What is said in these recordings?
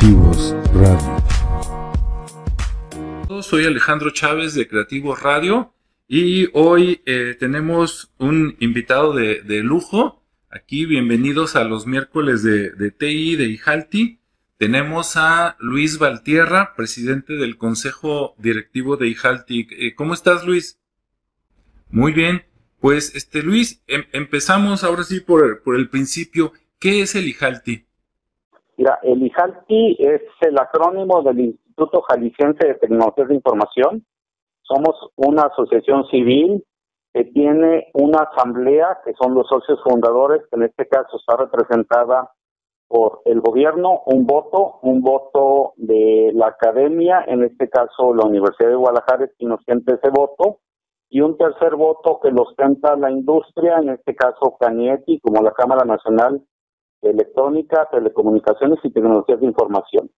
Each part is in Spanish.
Creativos Radio. Soy Alejandro Chávez de Creativos Radio y hoy eh, tenemos un invitado de, lujo. Aquí, bienvenidos a los miércoles de, TI de Ijalti. Tenemos a Luis Valtierra, presidente del Consejo Directivo de Ijalti. Eh, ¿Cómo estás, Luis? Muy bien. Pues, este, Luis, em, empezamos ahora sí por, por el principio. ¿Qué es el IJALTI? Mira, el IJALTI es el acrónimo del Instituto Jalisciense de Tecnologías de Información. Somos una asociación civil que tiene una asamblea, que son los socios fundadores, que en este caso está representada por el gobierno, un voto, un voto de la academia, en este caso la Universidad de Guadalajara es quien ostenta ese voto, y un tercer voto que lo ostenta la industria, en este caso Canieti, como la Cámara Nacional Electrónica, Telecomunicaciones y Tecnologías de Información.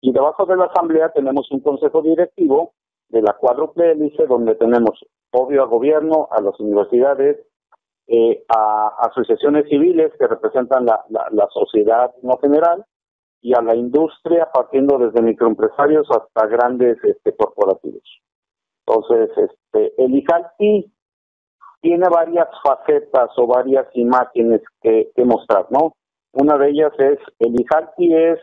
Y debajo de la Asamblea tenemos un consejo directivo de la cuádruple hélice, donde tenemos, obvio, al gobierno, a las universidades, eh, a asociaciones civiles que representan la, sociedad no general y a la industria, partiendo desde microempresarios hasta grandes este, corporativos. Entonces, este, el IJALTI tiene varias facetas o varias imágenes que, mostrar, ¿no? Una de ellas es, el IJALTI es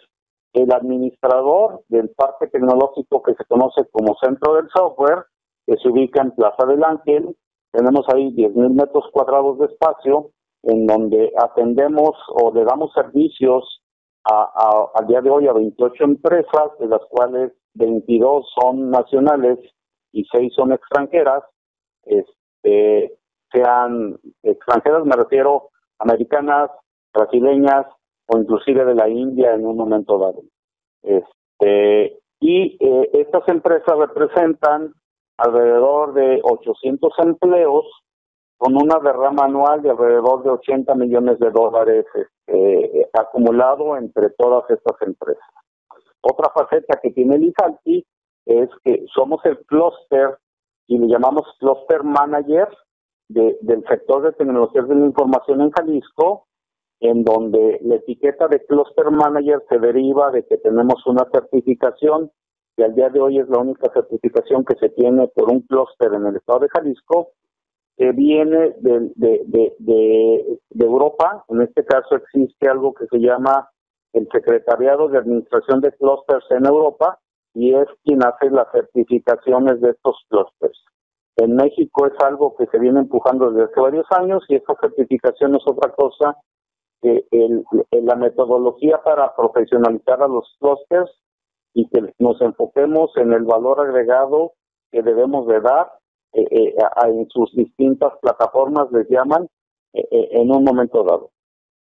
el administrador del parque tecnológico que se conoce como Centro del Software, que se ubica en Plaza del Ángel. Tenemos ahí 10.000 metros cuadrados de espacio en donde atendemos o le damos servicios a, al día de hoy a 28 empresas, de las cuales 22 son nacionales y seis son extranjeras, este, sean extranjeras, me refiero americanas, brasileñas o inclusive de la India en un momento dado. Este, y eh, estas empresas representan alrededor de 800 empleos con una derrama anual de alrededor de 80 millones de dólares este, acumulado entre todas estas empresas. Otra faceta que tiene el ISALTI es que somos el clúster y le llamamos cluster manager del sector de tecnologías de la información en Jalisco, en donde la etiqueta de cluster manager se deriva de que tenemos una certificación que al día de hoy es la única certificación que se tiene por un clúster en el estado de Jalisco, que viene de, de, de, de, Europa. En este caso existe algo que se llama el Secretariado de Administración de Clusters en Europa, y es quien hace las certificaciones de estos clusters. En México es algo que se viene empujando desde hace varios años y esta certificación es otra cosa que el, la metodología para profesionalizar a los clusters y que nos enfoquemos en el valor agregado que debemos de dar eh, eh, en sus distintas plataformas, les llaman, eh, en un momento dado.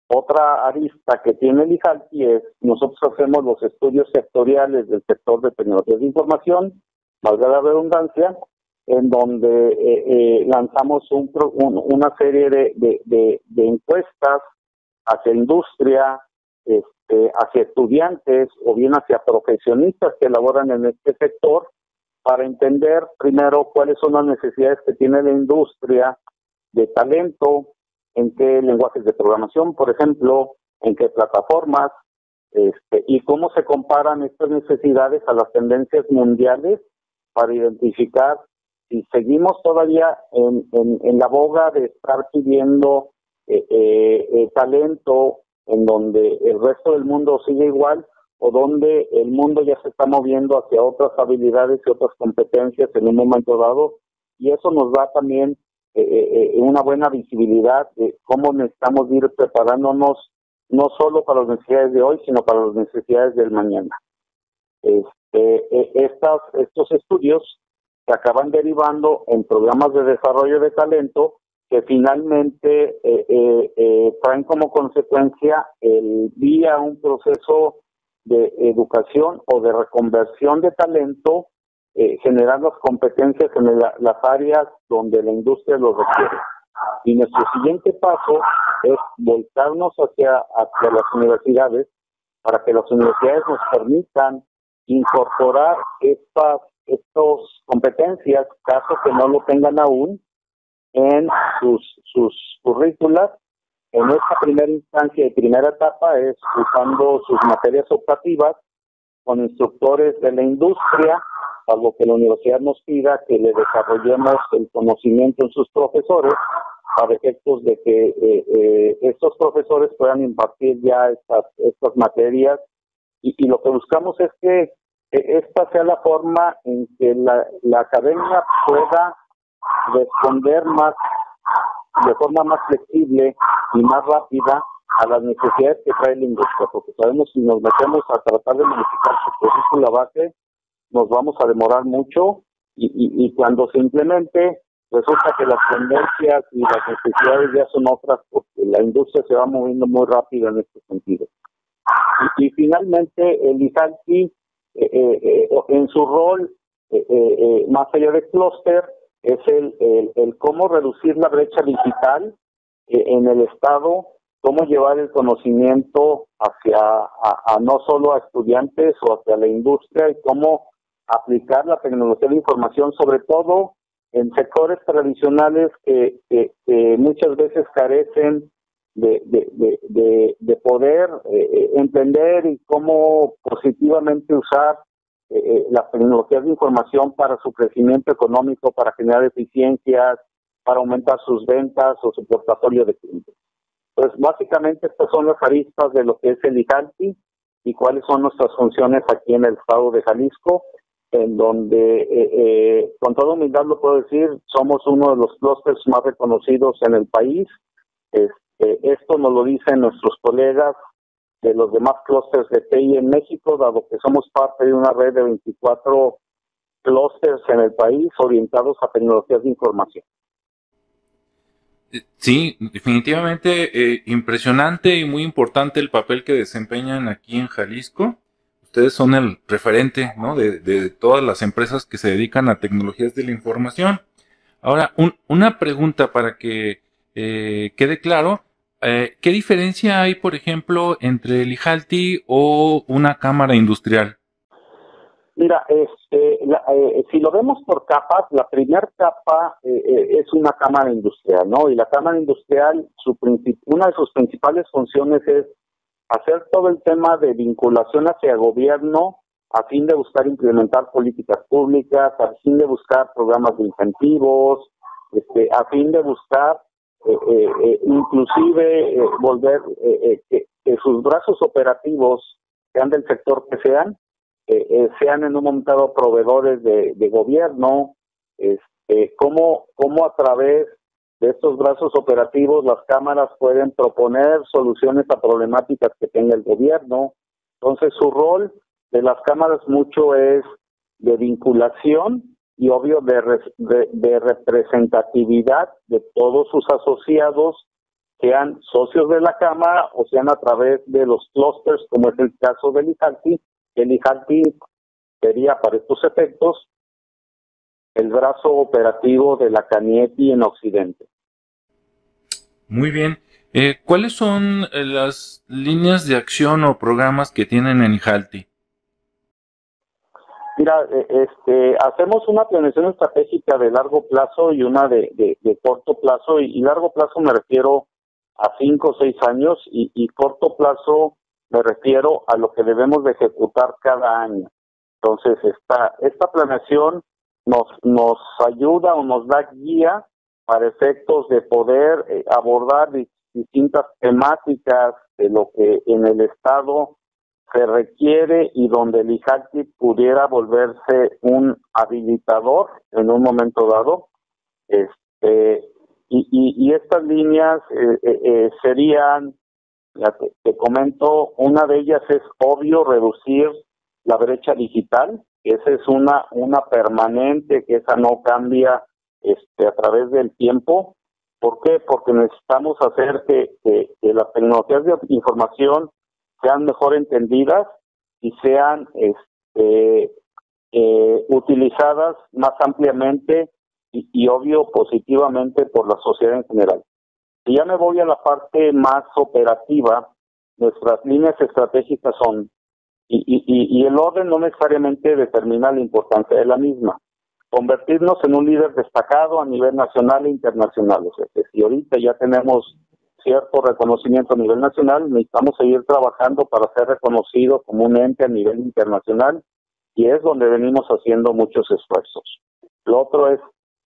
Otra arista que tiene el IJALTI es, nosotros hacemos los estudios sectoriales del sector de tecnologías de información, valga la redundancia, en donde eh, eh, lanzamos un, una serie de, de, encuestas hacia industria, este, hacia estudiantes o bien hacia profesionistas que laboran en este sector para entender primero cuáles son las necesidades que tiene la industria de talento, en qué lenguajes de programación, por ejemplo, en qué plataformas, este, y cómo se comparan estas necesidades a las tendencias mundiales para identificar si seguimos todavía en, en, la boga de estar pidiendo eh, eh, eh, talento en donde el resto del mundo sigue igual o donde el mundo ya se está moviendo hacia otras habilidades y otras competencias en un momento dado y eso nos da también eh, una buena visibilidad de cómo necesitamos ir preparándonos no solo para las necesidades de hoy, sino para las necesidades del mañana. Este, estas, estos estudios se acaban derivando en programas de desarrollo de talento que finalmente traen como consecuencia el vía un proceso de educación o de reconversión de talento eh, generar las competencias en las áreas donde la industria lo requiere. Y nuestro siguiente paso es volcarnos hacia, hacia las universidades para que las universidades nos permitan incorporar estas competencias, caso que no lo tengan aún, en sus, sus currículas. En esta primera instancia y primera etapa es usando sus materias optativas con instructores de la industria, algo que la universidad nos pida que le desarrollemos el conocimiento en sus profesores para efectos de que eh, eh, estos profesores puedan impartir ya estas, estas materias y, y lo que buscamos es que esta sea la forma en que la, la academia pueda responder más de forma más flexible y más rápida a las necesidades que trae la industria, porque sabemos si nos metemos a tratar de modificar su la base, nos vamos a demorar mucho y, y, y cuando se implemente, resulta que las tendencias y las necesidades ya son otras, porque la industria se va moviendo muy rápido en este sentido. Y, y finalmente, el ISALTI, eh, eh, eh, en su rol, eh, eh, más allá de clúster, es el, el, cómo reducir la brecha digital en el Estado cómo llevar el conocimiento hacia a, no solo a estudiantes o hacia la industria y cómo aplicar la tecnología de información, sobre todo en sectores tradicionales que, muchas veces carecen de, de, de, de, de poder eh, entender y cómo positivamente usar eh, eh, las tecnologías de información para su crecimiento económico, para generar eficiencias, para aumentar sus ventas o su portafolio de clientes. Pues básicamente estas son las aristas de lo que es el IJALTI y cuáles son nuestras funciones aquí en el estado de Jalisco, en donde, eh, eh, con toda humildad lo puedo decir, somos uno de los clústeres más reconocidos en el país. Este, esto nos lo dicen nuestros colegas de los demás clústeres de TI en México, dado que somos parte de una red de 24 clústeres en el país orientados a tecnologías de información. Sí, definitivamente eh, impresionante y muy importante el papel que desempeñan aquí en Jalisco. Ustedes son el referente ¿no? de, de todas las empresas que se dedican a tecnologías de la información. Ahora, un, una pregunta para que eh, quede claro. Eh, ¿Qué diferencia hay, por ejemplo, entre el IJALTI o una cámara industrial? Mira, este, la, eh, si lo vemos por capas, la primera capa eh, eh, es una cámara industrial, ¿no? Y la cámara industrial, su una de sus principales funciones es hacer todo el tema de vinculación hacia gobierno a fin de buscar implementar políticas públicas, a fin de buscar programas de incentivos, este, a fin de buscar inclusive volver que, que sus brazos operativos, sean del sector que sean, eh, eh, sean en un momento proveedores de, de gobierno, este, cómo, cómo a través de estos brazos operativos las cámaras pueden proponer soluciones a problemáticas que tenga el gobierno. Entonces su rol de las cámaras mucho es de vinculación y obvio de, representatividad de todos sus asociados, sean socios de la Cámara o sean a través de los clusters, como es el caso del IJALTI, el IJALTI sería para estos efectos el brazo operativo de la CANIETI en Occidente. Muy bien. Eh, ¿Cuáles son eh, las líneas de acción o programas que tienen en IJALTI? Mira, eh, este, hacemos una planeación estratégica de largo plazo y una de, de, corto plazo. Y, y, largo plazo me refiero a cinco o seis años y, y corto plazo me refiero a lo que debemos de ejecutar cada año. Entonces, esta, esta planeación nos, nos ayuda o nos da guía para efectos de poder eh, abordar distintas temáticas de lo que en el Estado se requiere y donde el IJACTI pudiera volverse un habilitador en un momento dado. Este, y, y, estas líneas eh, eh, eh serían ya te, te, comento, una de ellas es obvio reducir la brecha digital, esa es una, una permanente, que esa no cambia este, a través del tiempo. ¿Por qué? Porque necesitamos hacer que, que las tecnologías de información sean mejor entendidas y sean este, eh, utilizadas más ampliamente y, obvio positivamente por la sociedad en general. Si ya me voy a la parte más operativa, nuestras líneas estratégicas son, y, y, y el orden no necesariamente determina la importancia de la misma, convertirnos en un líder destacado a nivel nacional e internacional. O sea, que si ahorita ya tenemos cierto reconocimiento a nivel nacional, necesitamos seguir trabajando para ser reconocido como un ente a nivel internacional y es donde venimos haciendo muchos esfuerzos. Lo otro es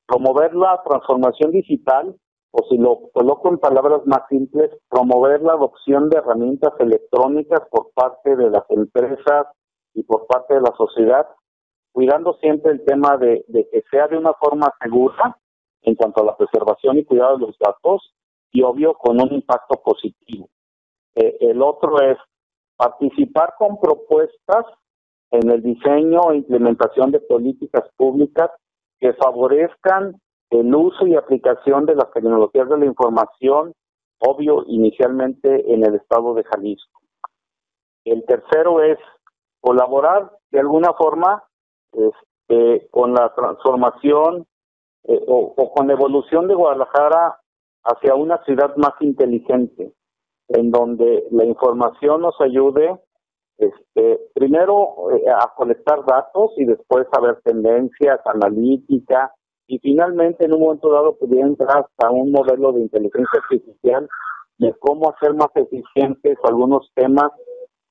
promover la transformación digital, o si lo coloco en palabras más simples, promover la adopción de herramientas electrónicas por parte de las empresas y por parte de la sociedad, cuidando siempre el tema de, que sea de una forma segura en cuanto a la preservación y cuidado de los datos y obvio con un impacto positivo. Eh, el otro es participar con propuestas en el diseño e implementación de políticas públicas que favorezcan el uso y aplicación de las tecnologías de la información, obvio, inicialmente en el estado de Jalisco. El tercero es colaborar de alguna forma este, con la transformación eh, o, o, con la evolución de Guadalajara hacia una ciudad más inteligente, en donde la información nos ayude este, primero eh, a colectar datos y después a ver tendencias, analítica y finalmente en un momento dado pudiera entrar hasta un modelo de inteligencia artificial de cómo hacer más eficientes algunos temas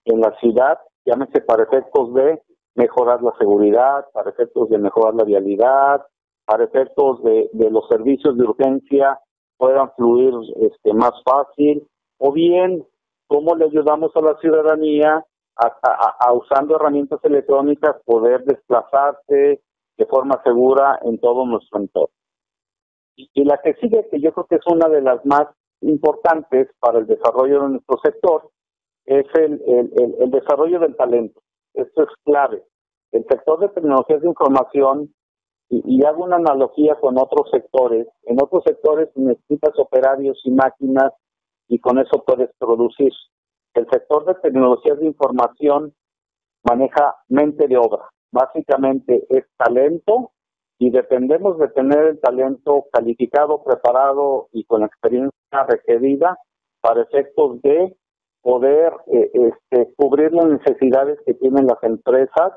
en la ciudad, llámese para efectos de mejorar la seguridad, para efectos de mejorar la vialidad, para efectos de, de los servicios de urgencia puedan fluir este, más fácil, o bien cómo le ayudamos a la ciudadanía a, usando herramientas electrónicas poder desplazarse de forma segura en todo nuestro entorno. Y, la que sigue, que yo creo que es una de las más importantes para el desarrollo de nuestro sector, es el, el, desarrollo del talento. Esto es clave. El sector de tecnologías de información, y, hago una analogía con otros sectores, en otros sectores necesitas operarios y máquinas y con eso puedes producir. El sector de tecnologías de información maneja mente de obra. Básicamente es talento y dependemos de tener el talento calificado, preparado y con experiencia requerida para efectos de poder eh, este, cubrir las necesidades que tienen las empresas,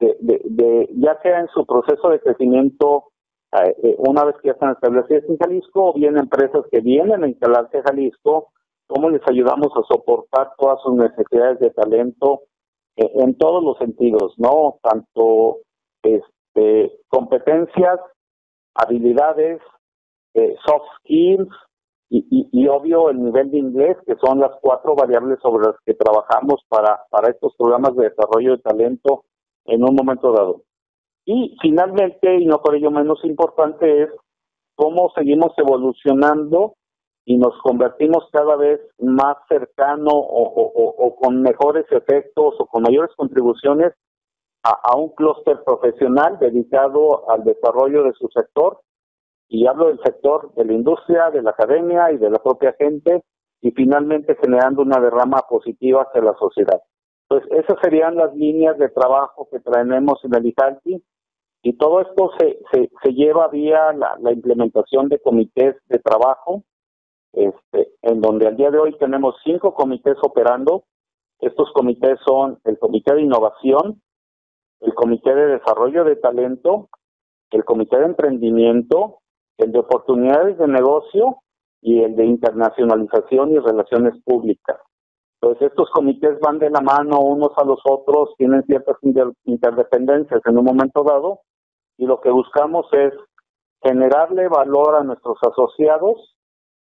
de, ya sea en su proceso de crecimiento eh, eh, una vez que ya están establecidas en Jalisco o bien empresas que vienen a instalarse en Jalisco cómo les ayudamos a soportar todas sus necesidades de talento eh, en todos los sentidos, ¿no? Tanto este, competencias, habilidades, eh, soft skills y, y, obvio el nivel de inglés, que son las cuatro variables sobre las que trabajamos para, para estos programas de desarrollo de talento en un momento dado. Y finalmente, y no por ello menos importante, es cómo seguimos evolucionando y nos convertimos cada vez más cercano o, con mejores efectos o con mayores contribuciones a, un clúster profesional dedicado al desarrollo de su sector. Y hablo del sector de la industria, de la academia y de la propia gente y finalmente generando una derrama positiva hacia la sociedad. Pues esas serían las líneas de trabajo que traemos en el ICALTI y todo esto se, se, lleva vía la, la implementación de comités de trabajo este, en donde al día de hoy tenemos cinco comités operando. Estos comités son el Comité de Innovación, el Comité de Desarrollo de Talento, el Comité de Emprendimiento, el de Oportunidades de Negocio y el de Internacionalización y Relaciones Públicas. Entonces estos comités van de la mano unos a los otros, tienen ciertas interdependencias en un momento dado y lo que buscamos es generarle valor a nuestros asociados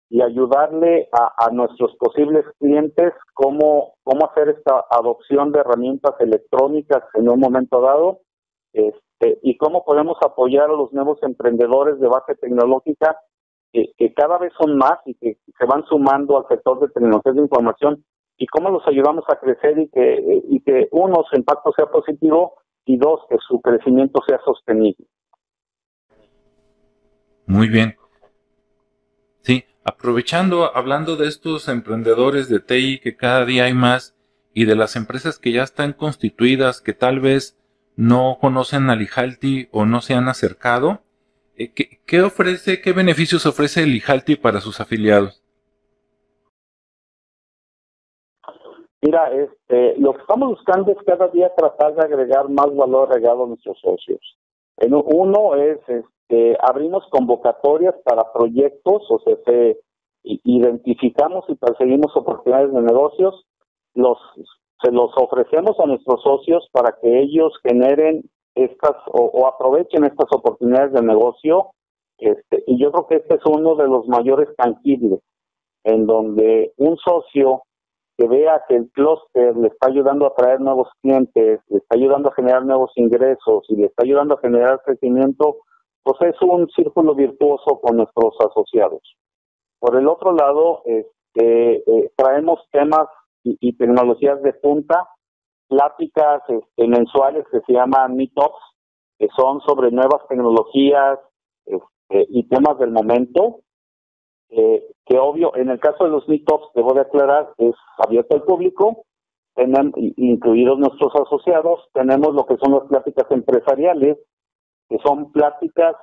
y ayudarle a, nuestros posibles clientes cómo, cómo hacer esta adopción de herramientas electrónicas en un momento dado este, y cómo podemos apoyar a los nuevos emprendedores de base tecnológica que, cada vez son más y que se van sumando al sector de tecnologías de información y cómo los ayudamos a crecer y que, uno, su impacto sea positivo y dos, que su crecimiento sea sostenible. Muy bien. Sí, Aprovechando, hablando de estos emprendedores de TI que cada día hay más y de las empresas que ya están constituidas, que tal vez no conocen al IJALTI o no se han acercado, eh, ¿qué, ofrece, qué beneficios ofrece el IJALTI para sus afiliados? Mira, este, lo que estamos buscando es cada día tratar de agregar más valor agregado a nuestros socios. Uno es este, abrimos convocatorias para proyectos, o sea, identificamos y perseguimos oportunidades de negocios, los se los ofrecemos a nuestros socios para que ellos generen estas o, aprovechen estas oportunidades de negocio. Este, y yo creo que este es uno de los mayores tangibles, en donde un socio que vea que el clúster le está ayudando a traer nuevos clientes, le está ayudando a generar nuevos ingresos y le está ayudando a generar crecimiento, pues es un círculo virtuoso con nuestros asociados. Por el otro lado, este, eh, traemos temas y, tecnologías de punta, pláticas este, mensuales que se llaman Meetups, que son sobre nuevas tecnologías este, y temas del momento, eh, que obvio, en el caso de los Meetups, debo de aclarar, es abierto al público, tenemos, incluidos nuestros asociados, tenemos lo que son las pláticas empresariales, que son pláticas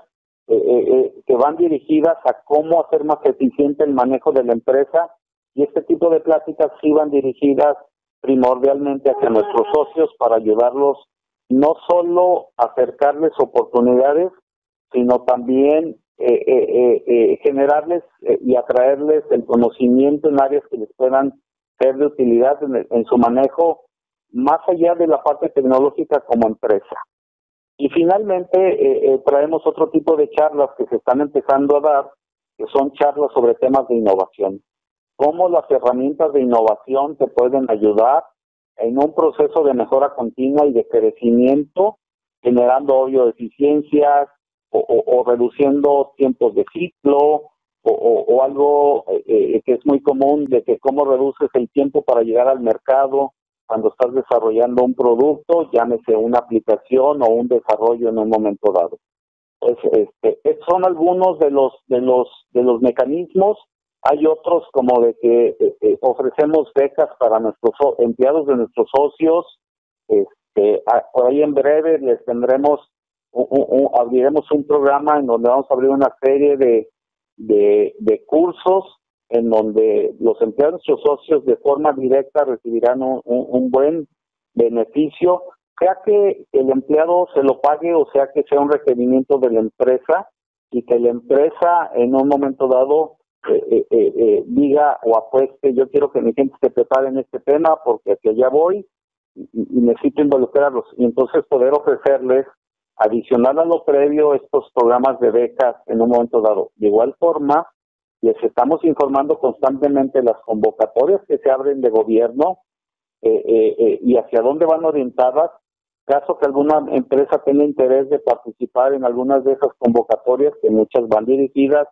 eh, eh, que van dirigidas a cómo hacer más eficiente el manejo de la empresa y este tipo de pláticas iban dirigidas primordialmente hacia nuestros socios para ayudarlos no solo a acercarles oportunidades, sino también eh, eh, eh, generarles y atraerles el conocimiento en áreas que les puedan ser de utilidad en, su manejo, más allá de la parte tecnológica como empresa. Y finalmente traemos otro tipo de charlas que se están empezando a dar, que son charlas sobre temas de innovación cómo las herramientas de innovación te pueden ayudar en un proceso de mejora continua y de crecimiento, generando obvio eficiencias o, reduciendo tiempos de ciclo o, algo eh, eh, que es muy común de que cómo reduces el tiempo para llegar al mercado cuando estás desarrollando un producto, llámese una aplicación o un desarrollo en un momento dado. Pues, este, son algunos de los de los de los mecanismos hay otros como de que eh, ofrecemos becas para nuestros empleados de nuestros socios. Este, por ahí en breve les tendremos, abriremos un programa en donde vamos a abrir una serie de, de, cursos en donde los empleados de nuestros socios de forma directa recibirán un, un buen beneficio, sea que el empleado se lo pague o sea que sea un requerimiento de la empresa y que la empresa en un momento dado eh, eh, eh, diga o apueste, yo quiero que mi gente se prepare en este tema porque hacia allá voy y, necesito involucrarlos. Y entonces poder ofrecerles, adicional a lo previo, estos programas de becas en un momento dado. De igual forma, les estamos informando constantemente las convocatorias que se abren de gobierno y hacia dónde van orientadas caso que alguna empresa tenga interés de participar en algunas de esas convocatorias, que muchas van dirigidas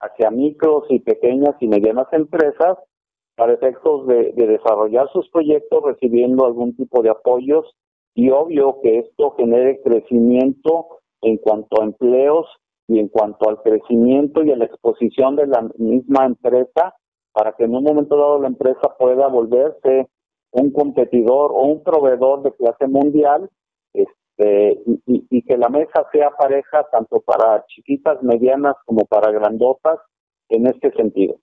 hacia micros y pequeñas y medianas empresas para efectos de, desarrollar sus proyectos recibiendo algún tipo de apoyos y obvio que esto genere crecimiento en cuanto a empleos y en cuanto al crecimiento y a la exposición de la misma empresa para que en un momento dado la empresa pueda volverse un competidor o un proveedor de clase mundial este, y, que la mesa sea pareja tanto para chiquitas, medianas como para grandotas en este sentido.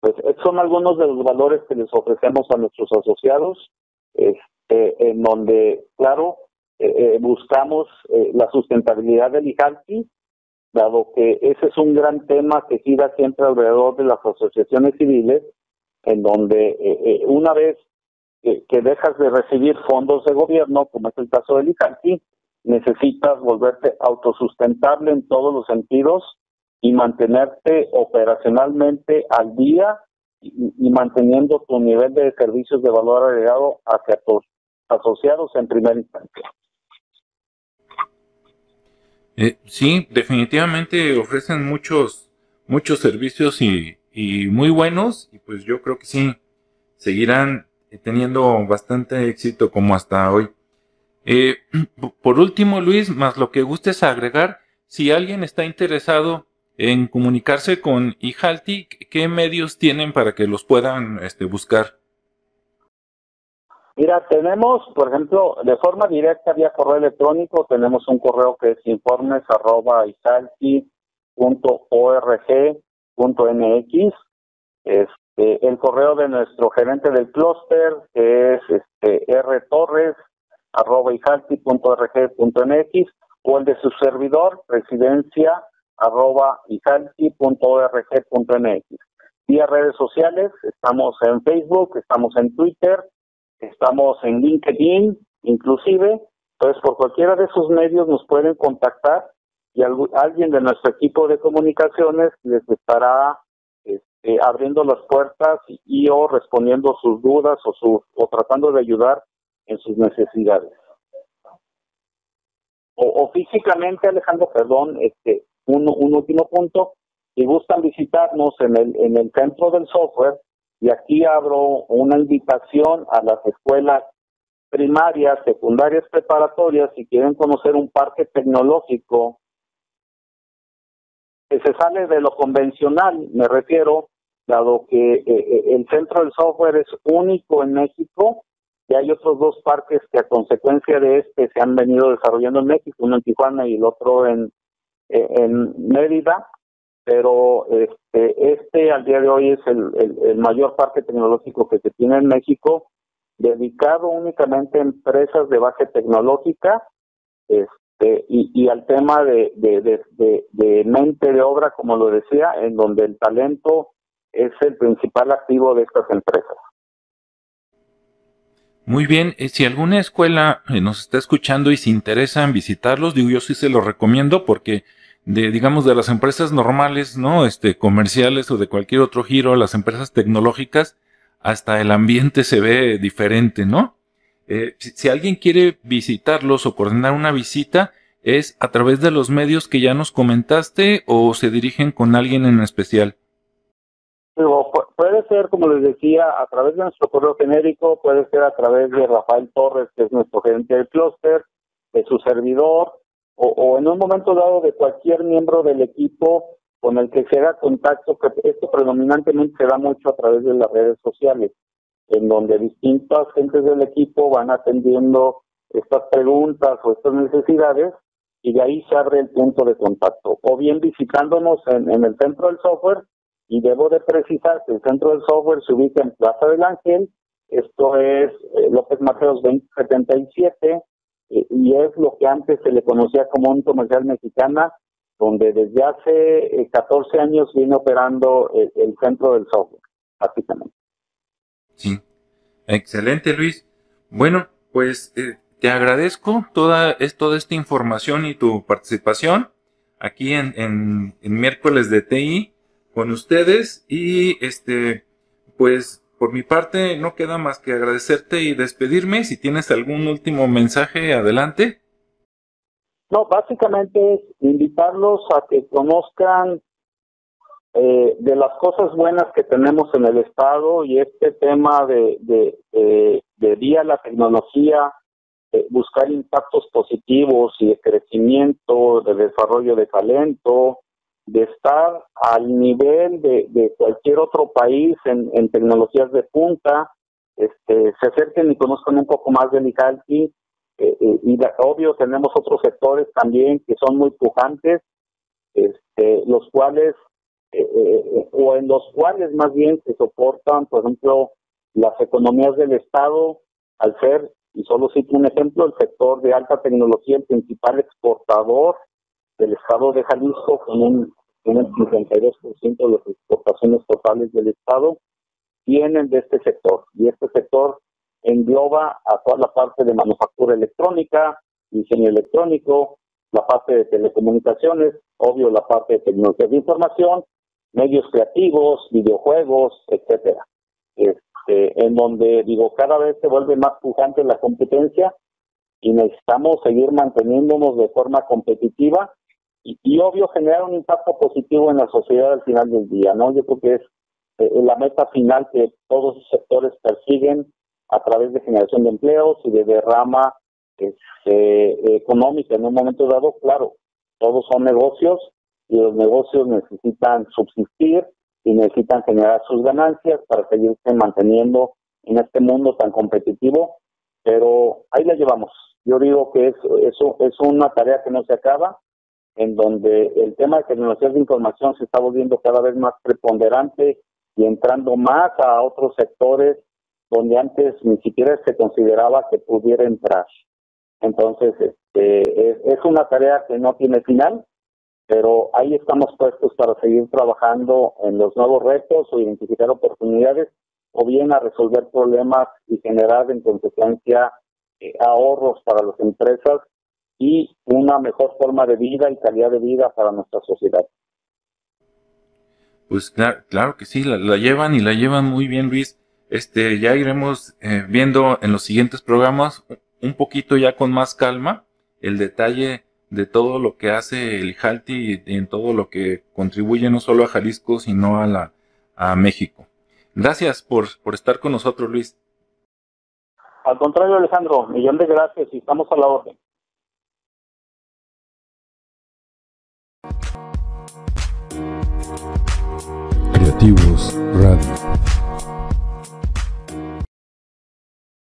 Pues son algunos de los valores que les ofrecemos a nuestros asociados, este, en donde, claro, eh, eh, buscamos eh, la sustentabilidad del IJALTI, dado que ese es un gran tema que gira siempre alrededor de las asociaciones civiles, en donde una vez que, dejas de recibir fondos de gobierno, como es el caso del ICANTI, necesitas volverte autosustentable en todos los sentidos y mantenerte operacionalmente al día y, manteniendo tu nivel de servicios de valor agregado hacia tus asociados en primera instancia. Eh, sí, definitivamente ofrecen muchos, muchos servicios y, muy buenos y pues yo creo que sí, seguirán teniendo bastante éxito como hasta hoy. Eh, por último, Luis, más lo que gustes agregar, si alguien está interesado en comunicarse con IJALTI, ¿qué medios tienen para que los puedan este, buscar? Mira, tenemos, por ejemplo, de forma directa vía correo electrónico, tenemos un correo que es informes arroba Es, eh, el correo de nuestro gerente del clúster, que es este, rtorres, arroba o el de su servidor, presidencia, arroba vía redes sociales, estamos en Facebook, estamos en Twitter, estamos en LinkedIn, inclusive, entonces por cualquiera de esos medios nos pueden contactar y alguien de nuestro equipo de comunicaciones les estará este, abriendo las puertas y, o respondiendo sus dudas o, su, o tratando de ayudar en sus necesidades. O, físicamente, Alejandro, perdón, este, un, un último punto, si gustan visitarnos en el, en el centro del software, y aquí abro una invitación a las escuelas primarias, secundarias, preparatorias, si quieren conocer un parque tecnológico que se sale de lo convencional, me refiero, dado que eh, eh, el centro del software es único en México, y hay otros dos parques que a consecuencia de este se han venido desarrollando en México, uno en Tijuana y el otro en, eh, en Mérida, pero este, este al día de hoy es el, el, mayor parque tecnológico que se tiene en México, dedicado únicamente a empresas de base tecnológica, este, y, al tema de, de, de, mente de obra, como lo decía, en donde el talento es el principal activo de estas empresas. Muy bien, eh, si alguna escuela eh, nos está escuchando y se interesa en visitarlos, digo yo sí se los recomiendo porque de digamos de las empresas normales, ¿no? Este comerciales o de cualquier otro giro, las empresas tecnológicas, hasta el ambiente se ve diferente, ¿no? Eh, si, alguien quiere visitarlos o coordinar una visita, ¿es a través de los medios que ya nos comentaste o se dirigen con alguien en especial? puede ser, como les decía, a través de nuestro correo genérico, puede ser a través de Rafael Torres, que es nuestro gerente del clúster, de su servidor, o, o, en un momento dado de cualquier miembro del equipo con el que se haga contacto, que esto predominantemente se da mucho a través de las redes sociales en donde distintas gentes del equipo van atendiendo estas preguntas o estas necesidades y de ahí se abre el punto de contacto. O bien visitándonos en, el centro del software, y debo de precisar que el centro del software se ubica en Plaza del Ángel, esto es eh, López Mateos 2077, y es lo que antes se le conocía como un comercial mexicana, donde desde hace 14 eh, años viene operando el, centro del software, básicamente. Sí. Excelente, Luis. Bueno, pues eh, te agradezco toda, es, toda esta información y tu participación aquí en, en, miércoles de TI con ustedes y este, pues por mi parte no queda más que agradecerte y despedirme. Si tienes algún último mensaje, adelante. No, básicamente es invitarlos a que conozcan eh, de las cosas buenas que tenemos en el Estado y este tema de, de, de, vía la tecnología, buscar impactos positivos y de crecimiento, de desarrollo de talento, de estar al nivel de, de cualquier otro país en, en, tecnologías de punta, este, se acerquen y conozcan un poco más del ICALTI. Eh, eh, y obvio tenemos otros sectores también que son muy pujantes, este, los cuales eh, eh, o en los cuales más bien se soportan, por ejemplo, las economías del Estado, al ser, y solo cito un ejemplo, el sector de alta tecnología, el principal exportador del Estado de Jalisco, con un, un 52% de las exportaciones totales del Estado, vienen de este sector. Y este sector engloba a toda la parte de manufactura electrónica, diseño electrónico, la parte de telecomunicaciones, obvio la parte de tecnología de información medios creativos, videojuegos, etcétera. Este, en donde digo cada vez se vuelve más pujante la competencia y necesitamos seguir manteniéndonos de forma competitiva y, obvio generar un impacto positivo en la sociedad al final del día, ¿no? Yo creo que es eh, la meta final que todos los sectores persiguen a través de generación de empleos y de derrama este, económica en un momento dado, claro, todos son negocios y los negocios necesitan subsistir y necesitan generar sus ganancias para seguirse manteniendo en este mundo tan competitivo, pero ahí la llevamos. Yo digo que es, eso es una tarea que no se acaba, en donde el tema de tecnologías de información se está volviendo cada vez más preponderante y entrando más a otros sectores donde antes ni siquiera se consideraba que pudiera entrar. Entonces, este, es una tarea que no tiene final, pero ahí estamos puestos para seguir trabajando en los nuevos retos o identificar oportunidades o bien a resolver problemas y generar en consecuencia eh, ahorros para las empresas y una mejor forma de vida y calidad de vida para nuestra sociedad. Pues claro, claro que sí, la, llevan y la llevan muy bien, Luis. Este, ya iremos eh, viendo en los siguientes programas un poquito ya con más calma el detalle de todo lo que hace el IJALTI y en todo lo que contribuye no solo a Jalisco, sino a, la, a México. Gracias por, por estar con nosotros, Luis. Al contrario, Alejandro, millón de gracias y estamos a la orden. Creativos Radio.